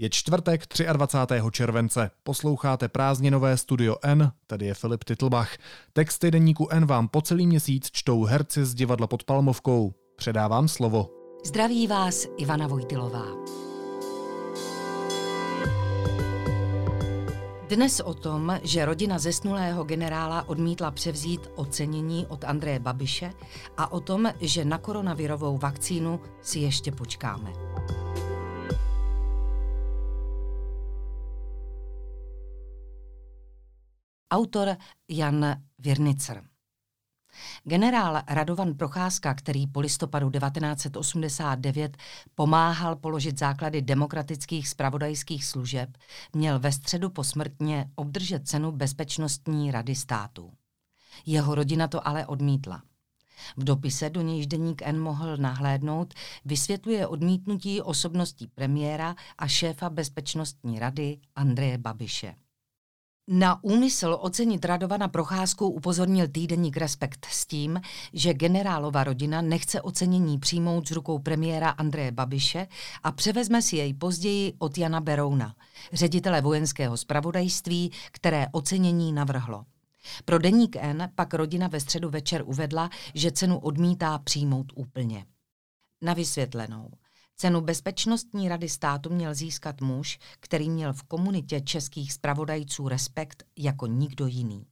Je čtvrtek 23. července. Posloucháte prázdninové Studio N, tady je Filip Titlbach. Texty deníku N vám po celý měsíc čtou herci z divadla pod Palmovkou. Předávám slovo. Zdraví vás Ivana Vojtilová. Dnes o tom, že rodina zesnulého generála odmítla převzít ocenění od Andreje Babiše a o tom, že na koronavirovou vakcínu si ještě počkáme. Autor Jan Virnicer. Generál Radovan Procházka, který po listopadu 1989 pomáhal položit základy demokratických spravodajských služeb, měl ve středu posmrtně obdržet cenu Bezpečnostní rady států. Jeho rodina to ale odmítla. V dopise, do nějž deník N mohl nahlédnout, vysvětluje odmítnutí osobností premiéra a šéfa Bezpečnostní rady Andreje Babiše. Na úmysl ocenit Radovana Procházku upozornil týdeník Respekt s tím, že generálova rodina nechce ocenění přijmout z rukou premiéra Andreje Babiše a převezme si jej později od Jana Berouna, ředitele vojenského spravodajství, které ocenění navrhlo. Pro deník N pak rodina ve středu večer uvedla, že cenu odmítá přijmout úplně. Na vysvětlenou. Cenu Bezpečnostní rady státu měl získat muž, který měl v komunitě českých spravodajců respekt jako nikdo jiný.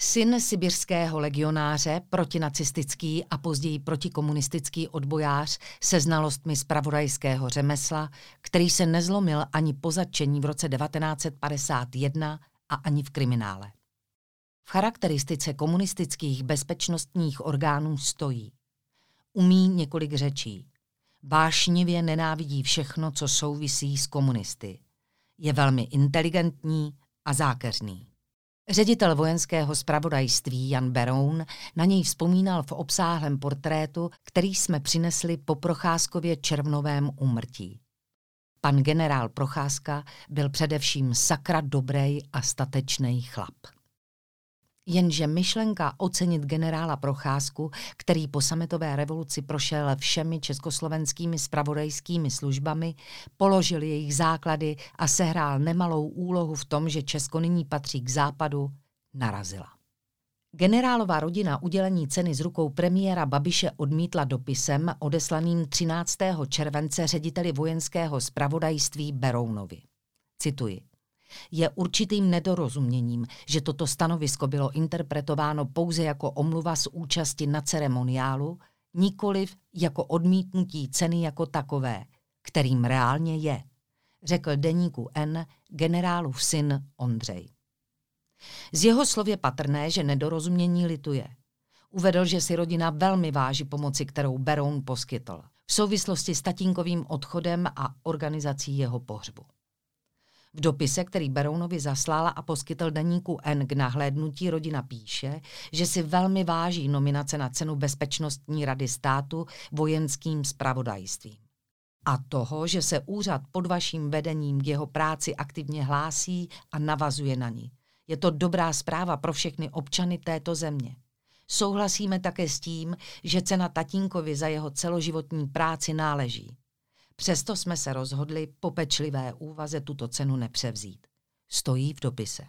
Syn sibirského legionáře, protinacistický a později protikomunistický odbojář se znalostmi spravodajského řemesla, který se nezlomil ani po zatčení v roce 1951 a ani v kriminále. V charakteristice komunistických bezpečnostních orgánů stojí. Umí několik řečí, Vášnivě nenávidí všechno, co souvisí s komunisty. Je velmi inteligentní a zákeřný. Ředitel vojenského spravodajství Jan Beroun na něj vzpomínal v obsáhlém portrétu, který jsme přinesli po Procházkově červnovém úmrtí. Pan generál Procházka byl především sakra dobrý a statečný chlap. Jenže myšlenka ocenit generála Procházku, který po sametové revoluci prošel všemi československými spravodajskými službami, položil jejich základy a sehrál nemalou úlohu v tom, že Česko nyní patří k západu, narazila. Generálová rodina udělení ceny z rukou premiéra Babiše odmítla dopisem odeslaným 13. července řediteli vojenského spravodajství Berounovi. Cituji. Je určitým nedorozuměním, že toto stanovisko bylo interpretováno pouze jako omluva z účasti na ceremoniálu, nikoliv jako odmítnutí ceny jako takové, kterým reálně je, řekl deníku N generálův syn Ondřej. Z jeho slov je patrné, že nedorozumění lituje. Uvedl, že si rodina velmi váží pomoci, kterou Beroun poskytl v souvislosti s tatínkovým odchodem a organizací jeho pohřbu. V dopise, který Berounovi zaslala a poskytl deníku N k nahlédnutí rodina píše, že si velmi váží nominace na cenu Bezpečnostní rady státu vojenským spravodajstvím. A toho, že se úřad pod vaším vedením k jeho práci aktivně hlásí a navazuje na ní. Je to dobrá zpráva pro všechny občany této země. Souhlasíme také s tím, že cena tatínkovi za jeho celoživotní práci náleží. Přesto jsme se rozhodli po pečlivé úvaze tuto cenu nepřevzít. Stojí v dopise.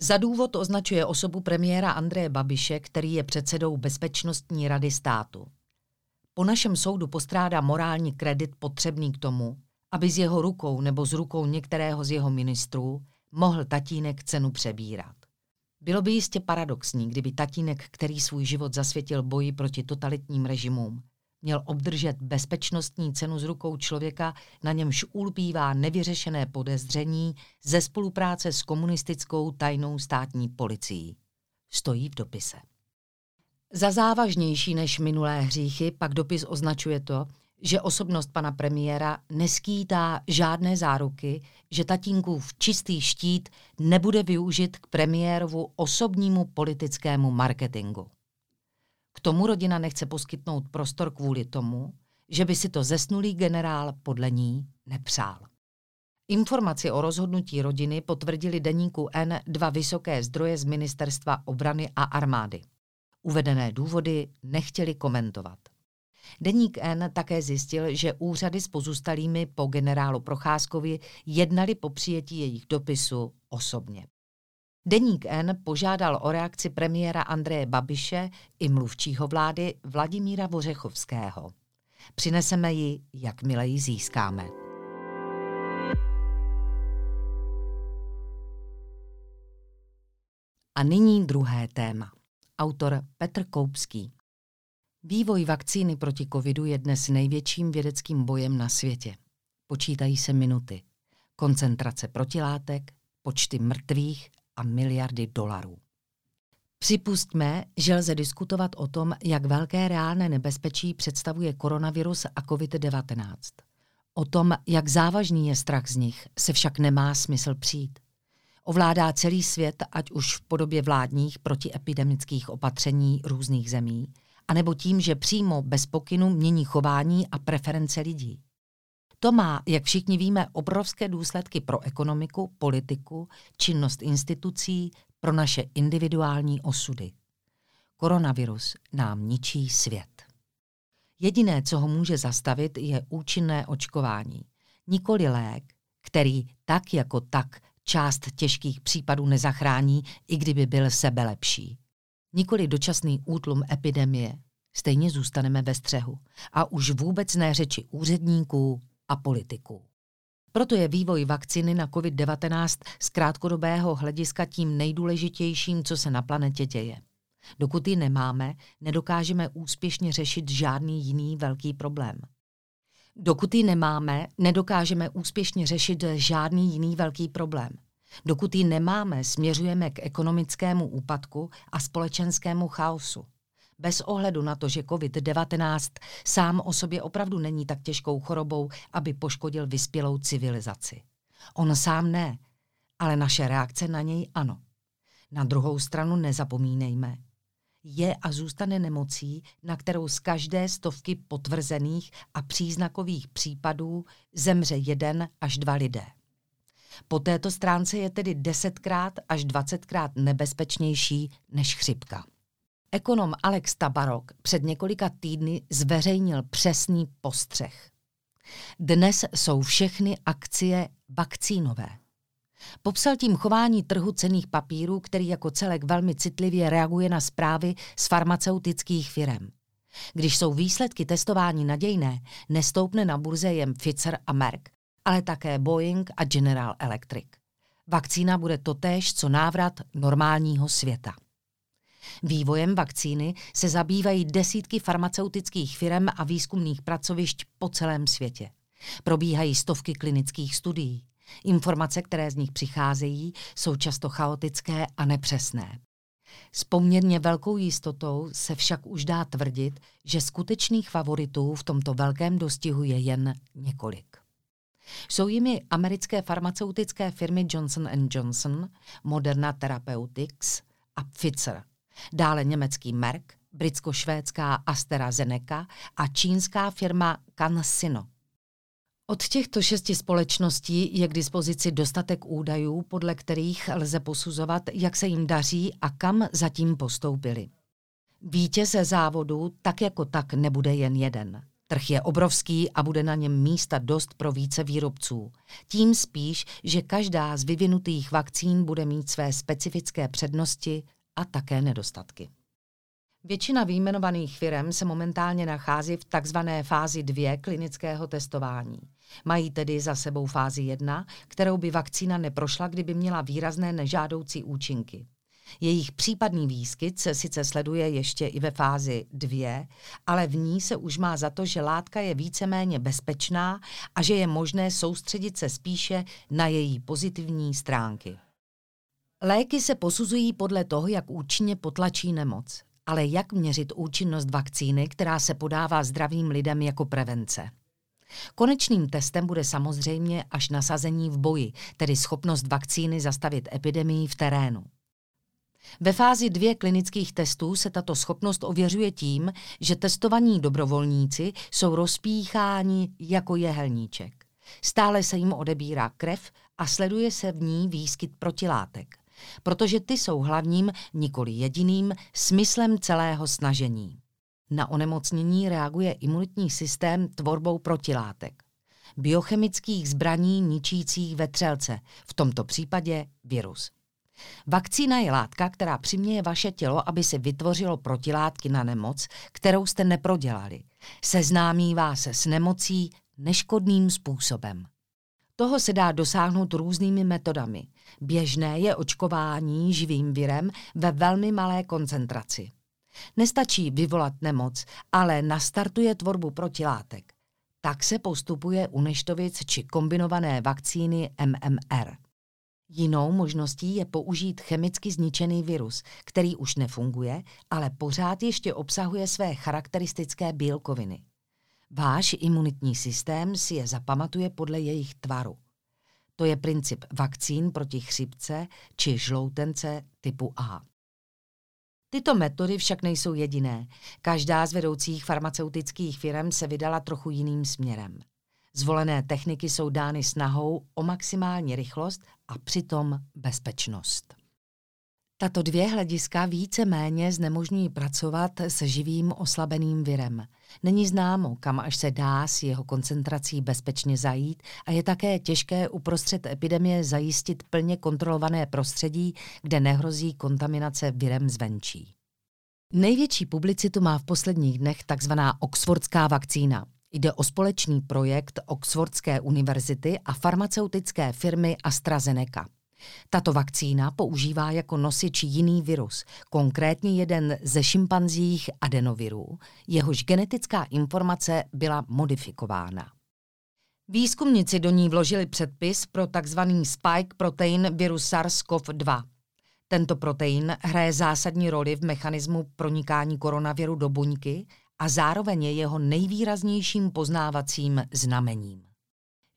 Za důvod označuje osobu premiéra Andreje Babiše, který je předsedou Bezpečnostní rady státu. Po našem soudu postrádá morální kredit potřebný k tomu, aby z jeho rukou nebo z rukou některého z jeho ministrů mohl tatínek cenu přebírat. Bylo by jistě paradoxní, kdyby tatínek, který svůj život zasvětil boji proti totalitním režimům, měl obdržet bezpečnostní cenu z rukou člověka, na němž ulpívá nevyřešené podezření ze spolupráce s komunistickou tajnou státní policií. Stojí v dopise. Za závažnější než minulé hříchy pak dopis označuje to, že osobnost pana premiéra neskýtá žádné záruky, že tatínkův čistý štít nebude využit k premiérovu osobnímu politickému marketingu. K tomu rodina nechce poskytnout prostor kvůli tomu, že by si to zesnulý generál podle ní nepřál. Informaci o rozhodnutí rodiny potvrdili deníku N dva vysoké zdroje z ministerstva obrany a armády. Uvedené důvody nechtěli komentovat. Deník N také zjistil, že úřady s pozůstalými po generálu Procházkovi jednali po přijetí jejich dopisu osobně. Deník N požádal o reakci premiéra Andreje Babiše i mluvčího vlády Vladimíra Vořechovského. Přineseme ji, jakmile ji získáme. A nyní druhé téma. Autor Petr Koupský. Vývoj vakcíny proti covidu je dnes největším vědeckým bojem na světě. Počítají se minuty. Koncentrace protilátek, počty mrtvých a miliardy dolarů. Připustme, že lze diskutovat o tom, jak velké reálné nebezpečí představuje koronavirus a COVID-19. O tom, jak závažný je strach z nich, se však nemá smysl přijít. Ovládá celý svět, ať už v podobě vládních protiepidemických opatření různých zemí, anebo tím, že přímo bez pokynu mění chování a preference lidí. To má, jak všichni víme, obrovské důsledky pro ekonomiku, politiku, činnost institucí, pro naše individuální osudy. Koronavirus nám ničí svět. Jediné, co ho může zastavit, je účinné očkování. Nikoli lék, který tak jako tak část těžkých případů nezachrání, i kdyby byl sebelepší. Nikoli dočasný útlum epidemie, stejně zůstaneme ve střehu. A už vůbec ne řeči úředníků a politiků. Proto je vývoj vakciny na COVID-19 z krátkodobého hlediska tím nejdůležitějším, co se na planetě děje. Dokud ji nemáme, nedokážeme úspěšně řešit žádný jiný velký problém. Dokud ji nemáme, nedokážeme úspěšně řešit žádný jiný velký problém. Dokud ji nemáme, směřujeme k ekonomickému úpadku a společenskému chaosu. Bez ohledu na to, že COVID-19 sám o sobě opravdu není tak těžkou chorobou, aby poškodil vyspělou civilizaci. On sám ne, ale naše reakce na něj ano. Na druhou stranu nezapomínejme. Je a zůstane nemocí, na kterou z každé stovky potvrzených a příznakových případů zemře jeden až dva lidé. Po této stránce je tedy desetkrát až dvacetkrát nebezpečnější než chřipka. Ekonom Alex Tabarok před několika týdny zveřejnil přesný postřeh. Dnes jsou všechny akcie vakcínové. Popsal tím chování trhu cených papírů, který jako celek velmi citlivě reaguje na zprávy z farmaceutických firm. Když jsou výsledky testování nadějné, nestoupne na burze jen Pfizer a Merck, ale také Boeing a General Electric. Vakcína bude totéž, co návrat normálního světa. Vývojem vakcíny se zabývají desítky farmaceutických firm a výzkumných pracovišť po celém světě. Probíhají stovky klinických studií. Informace, které z nich přicházejí, jsou často chaotické a nepřesné. S poměrně velkou jistotou se však už dá tvrdit, že skutečných favoritů v tomto velkém dostihu je jen několik. Jsou jimi americké farmaceutické firmy Johnson Johnson, Moderna Therapeutics a Pfizer – dále německý Merck, britsko-švédská AstraZeneca a čínská firma CanSino. Od těchto šesti společností je k dispozici dostatek údajů, podle kterých lze posuzovat, jak se jim daří a kam zatím postoupili. Vítěz závodu tak jako tak nebude jen jeden. Trh je obrovský a bude na něm místa dost pro více výrobců. Tím spíš, že každá z vyvinutých vakcín bude mít své specifické přednosti a také nedostatky. Většina výjmenovaných firm se momentálně nachází v takzvané fázi 2 klinického testování. Mají tedy za sebou fázi 1, kterou by vakcína neprošla, kdyby měla výrazné nežádoucí účinky. Jejich případný výskyt se sice sleduje ještě i ve fázi 2, ale v ní se už má za to, že látka je víceméně bezpečná a že je možné soustředit se spíše na její pozitivní stránky. Léky se posuzují podle toho, jak účinně potlačí nemoc. Ale jak měřit účinnost vakcíny, která se podává zdravým lidem jako prevence? Konečným testem bude samozřejmě až nasazení v boji, tedy schopnost vakcíny zastavit epidemii v terénu. Ve fázi dvě klinických testů se tato schopnost ověřuje tím, že testovaní dobrovolníci jsou rozpícháni jako jehelníček. Stále se jim odebírá krev a sleduje se v ní výskyt protilátek protože ty jsou hlavním, nikoli jediným, smyslem celého snažení. Na onemocnění reaguje imunitní systém tvorbou protilátek, biochemických zbraní ničících vetřelce, v tomto případě virus. Vakcína je látka, která přiměje vaše tělo, aby se vytvořilo protilátky na nemoc, kterou jste neprodělali. Seznámí vás s nemocí neškodným způsobem. Toho se dá dosáhnout různými metodami. Běžné je očkování živým virem ve velmi malé koncentraci. Nestačí vyvolat nemoc, ale nastartuje tvorbu protilátek. Tak se postupuje u neštovic či kombinované vakcíny MMR. Jinou možností je použít chemicky zničený virus, který už nefunguje, ale pořád ještě obsahuje své charakteristické bílkoviny. Váš imunitní systém si je zapamatuje podle jejich tvaru. To je princip vakcín proti chřipce či žloutence typu A. Tyto metody však nejsou jediné. Každá z vedoucích farmaceutických firm se vydala trochu jiným směrem. Zvolené techniky jsou dány snahou o maximální rychlost a přitom bezpečnost. Tato dvě hlediska více méně znemožňují pracovat se živým oslabeným virem. Není známo, kam až se dá s jeho koncentrací bezpečně zajít a je také těžké uprostřed epidemie zajistit plně kontrolované prostředí, kde nehrozí kontaminace virem zvenčí. Největší publicitu má v posledních dnech tzv. oxfordská vakcína. Jde o společný projekt Oxfordské univerzity a farmaceutické firmy AstraZeneca. Tato vakcína používá jako nosič jiný virus, konkrétně jeden ze šimpanzích adenovirů, jehož genetická informace byla modifikována. Výzkumníci do ní vložili předpis pro tzv. spike protein virus SARS-CoV-2. Tento protein hraje zásadní roli v mechanismu pronikání koronaviru do buňky a zároveň je jeho nejvýraznějším poznávacím znamením.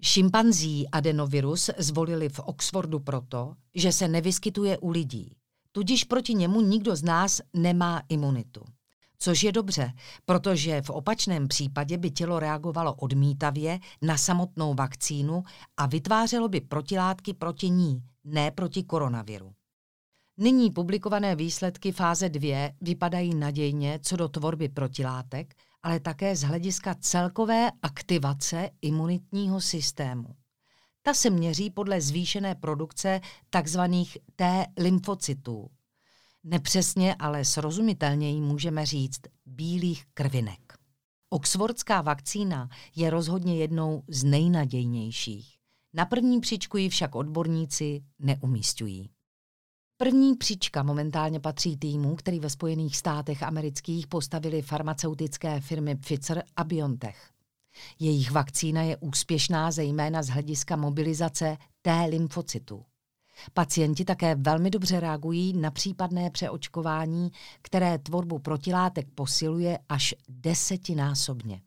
Šimpanzí adenovirus zvolili v Oxfordu proto, že se nevyskytuje u lidí. Tudíž proti němu nikdo z nás nemá imunitu. Což je dobře, protože v opačném případě by tělo reagovalo odmítavě na samotnou vakcínu a vytvářelo by protilátky proti ní, ne proti koronaviru. Nyní publikované výsledky fáze 2 vypadají nadějně co do tvorby protilátek, ale také z hlediska celkové aktivace imunitního systému. Ta se měří podle zvýšené produkce tzv. T lymfocytů. Nepřesně, ale srozumitelněji můžeme říct bílých krvinek. Oxfordská vakcína je rozhodně jednou z nejnadějnějších. Na první příčku ji však odborníci neumístují. První příčka momentálně patří týmu, který ve Spojených státech amerických postavili farmaceutické firmy Pfizer a BioNTech. Jejich vakcína je úspěšná zejména z hlediska mobilizace T lymfocytů. Pacienti také velmi dobře reagují na případné přeočkování, které tvorbu protilátek posiluje až desetinásobně.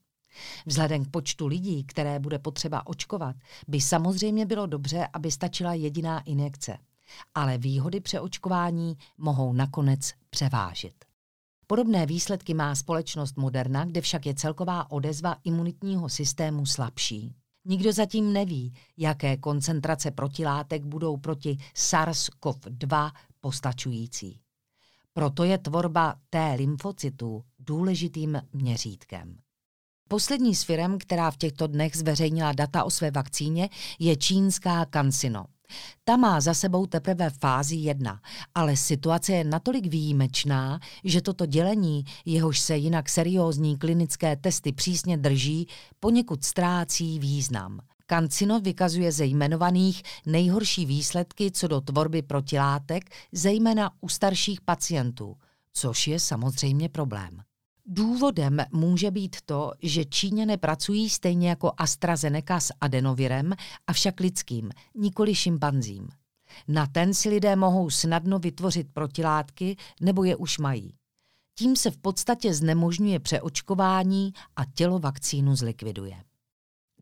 Vzhledem k počtu lidí, které bude potřeba očkovat, by samozřejmě bylo dobře, aby stačila jediná injekce – ale výhody přeočkování mohou nakonec převážit. Podobné výsledky má společnost Moderna, kde však je celková odezva imunitního systému slabší. Nikdo zatím neví, jaké koncentrace protilátek budou proti SARS-CoV-2 postačující. Proto je tvorba T lymfocytů důležitým měřítkem. Poslední z firm, která v těchto dnech zveřejnila data o své vakcíně, je čínská CanSino. Ta má za sebou teprve fázi jedna, ale situace je natolik výjimečná, že toto dělení, jehož se jinak seriózní klinické testy přísně drží, poněkud ztrácí význam. Kancino vykazuje ze jmenovaných nejhorší výsledky co do tvorby protilátek, zejména u starších pacientů, což je samozřejmě problém. Důvodem může být to, že Číňané pracují stejně jako AstraZeneca s adenovirem, avšak lidským, nikoli šimpanzím. Na ten si lidé mohou snadno vytvořit protilátky nebo je už mají. Tím se v podstatě znemožňuje přeočkování a tělo vakcínu zlikviduje.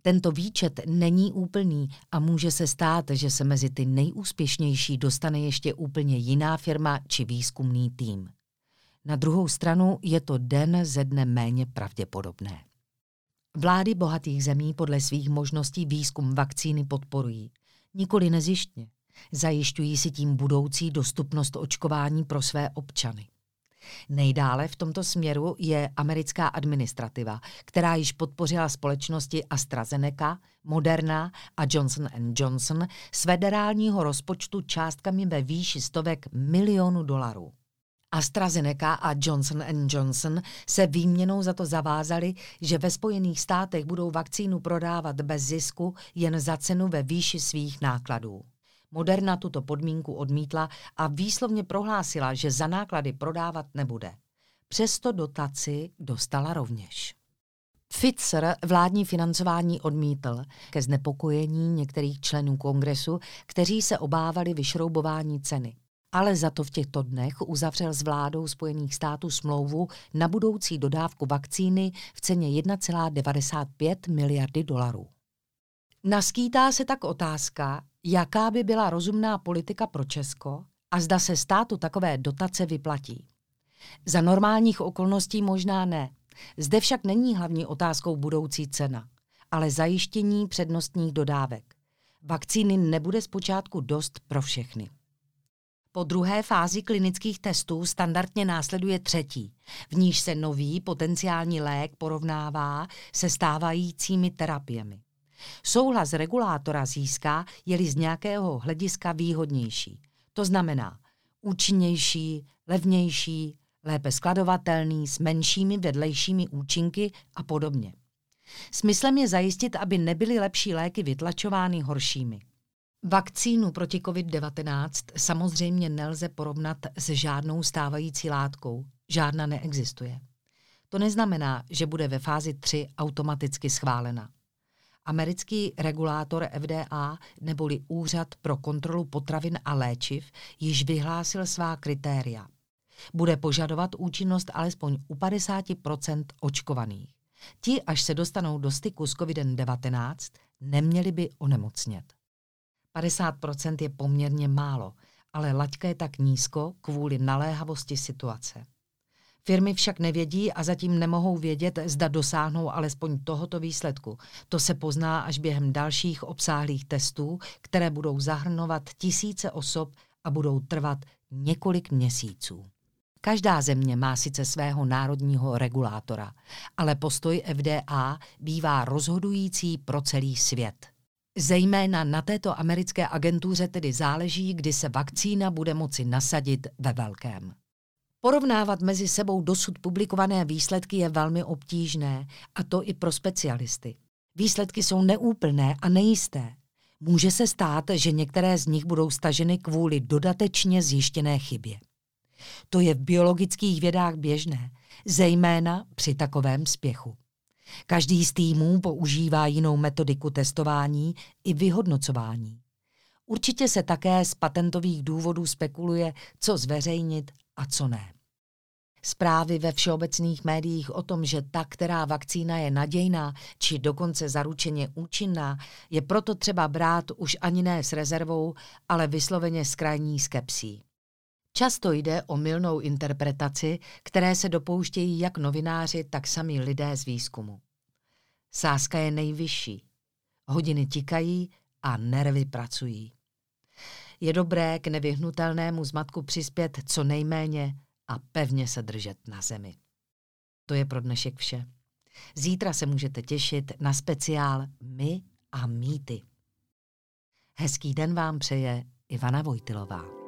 Tento výčet není úplný a může se stát, že se mezi ty nejúspěšnější dostane ještě úplně jiná firma či výzkumný tým. Na druhou stranu je to den ze dne méně pravděpodobné. Vlády bohatých zemí podle svých možností výzkum vakcíny podporují. Nikoli nezjištně. Zajišťují si tím budoucí dostupnost očkování pro své občany. Nejdále v tomto směru je americká administrativa, která již podpořila společnosti AstraZeneca, Moderna a Johnson Johnson z federálního rozpočtu částkami ve výši stovek milionů dolarů. AstraZeneca a Johnson Johnson se výměnou za to zavázali, že ve Spojených státech budou vakcínu prodávat bez zisku jen za cenu ve výši svých nákladů. Moderna tuto podmínku odmítla a výslovně prohlásila, že za náklady prodávat nebude. Přesto dotaci dostala rovněž. Pfizer vládní financování odmítl ke znepokojení některých členů kongresu, kteří se obávali vyšroubování ceny. Ale za to v těchto dnech uzavřel s vládou Spojených států smlouvu na budoucí dodávku vakcíny v ceně 1,95 miliardy dolarů. Naskýtá se tak otázka, jaká by byla rozumná politika pro Česko a zda se státu takové dotace vyplatí. Za normálních okolností možná ne. Zde však není hlavní otázkou budoucí cena, ale zajištění přednostních dodávek. Vakcíny nebude zpočátku dost pro všechny. Po druhé fázi klinických testů standardně následuje třetí, v níž se nový potenciální lék porovnává se stávajícími terapiemi. Souhlas regulátora získá, je-li z nějakého hlediska výhodnější. To znamená účinnější, levnější, lépe skladovatelný, s menšími vedlejšími účinky a podobně. Smyslem je zajistit, aby nebyly lepší léky vytlačovány horšími. Vakcínu proti COVID-19 samozřejmě nelze porovnat s žádnou stávající látkou. Žádná neexistuje. To neznamená, že bude ve fázi 3 automaticky schválena. Americký regulátor FDA neboli Úřad pro kontrolu potravin a léčiv již vyhlásil svá kritéria. Bude požadovat účinnost alespoň u 50% očkovaných. Ti, až se dostanou do styku s COVID-19, neměli by onemocnět. 50 je poměrně málo, ale laťka je tak nízko kvůli naléhavosti situace. Firmy však nevědí a zatím nemohou vědět, zda dosáhnou alespoň tohoto výsledku. To se pozná až během dalších obsáhlých testů, které budou zahrnovat tisíce osob a budou trvat několik měsíců. Každá země má sice svého národního regulátora, ale postoj FDA bývá rozhodující pro celý svět. Zejména na této americké agentuře tedy záleží, kdy se vakcína bude moci nasadit ve velkém. Porovnávat mezi sebou dosud publikované výsledky je velmi obtížné, a to i pro specialisty. Výsledky jsou neúplné a nejisté. Může se stát, že některé z nich budou staženy kvůli dodatečně zjištěné chybě. To je v biologických vědách běžné, zejména při takovém spěchu. Každý z týmů používá jinou metodiku testování i vyhodnocování. Určitě se také z patentových důvodů spekuluje, co zveřejnit a co ne. Zprávy ve všeobecných médiích o tom, že ta, která vakcína je nadějná či dokonce zaručeně účinná, je proto třeba brát už ani ne s rezervou, ale vysloveně s krajní skepsí. Často jde o milnou interpretaci, které se dopouštějí jak novináři, tak sami lidé z výzkumu. Sázka je nejvyšší. Hodiny tikají a nervy pracují. Je dobré k nevyhnutelnému zmatku přispět co nejméně a pevně se držet na zemi. To je pro dnešek vše. Zítra se můžete těšit na speciál My a mýty. Hezký den vám přeje Ivana Vojtilová.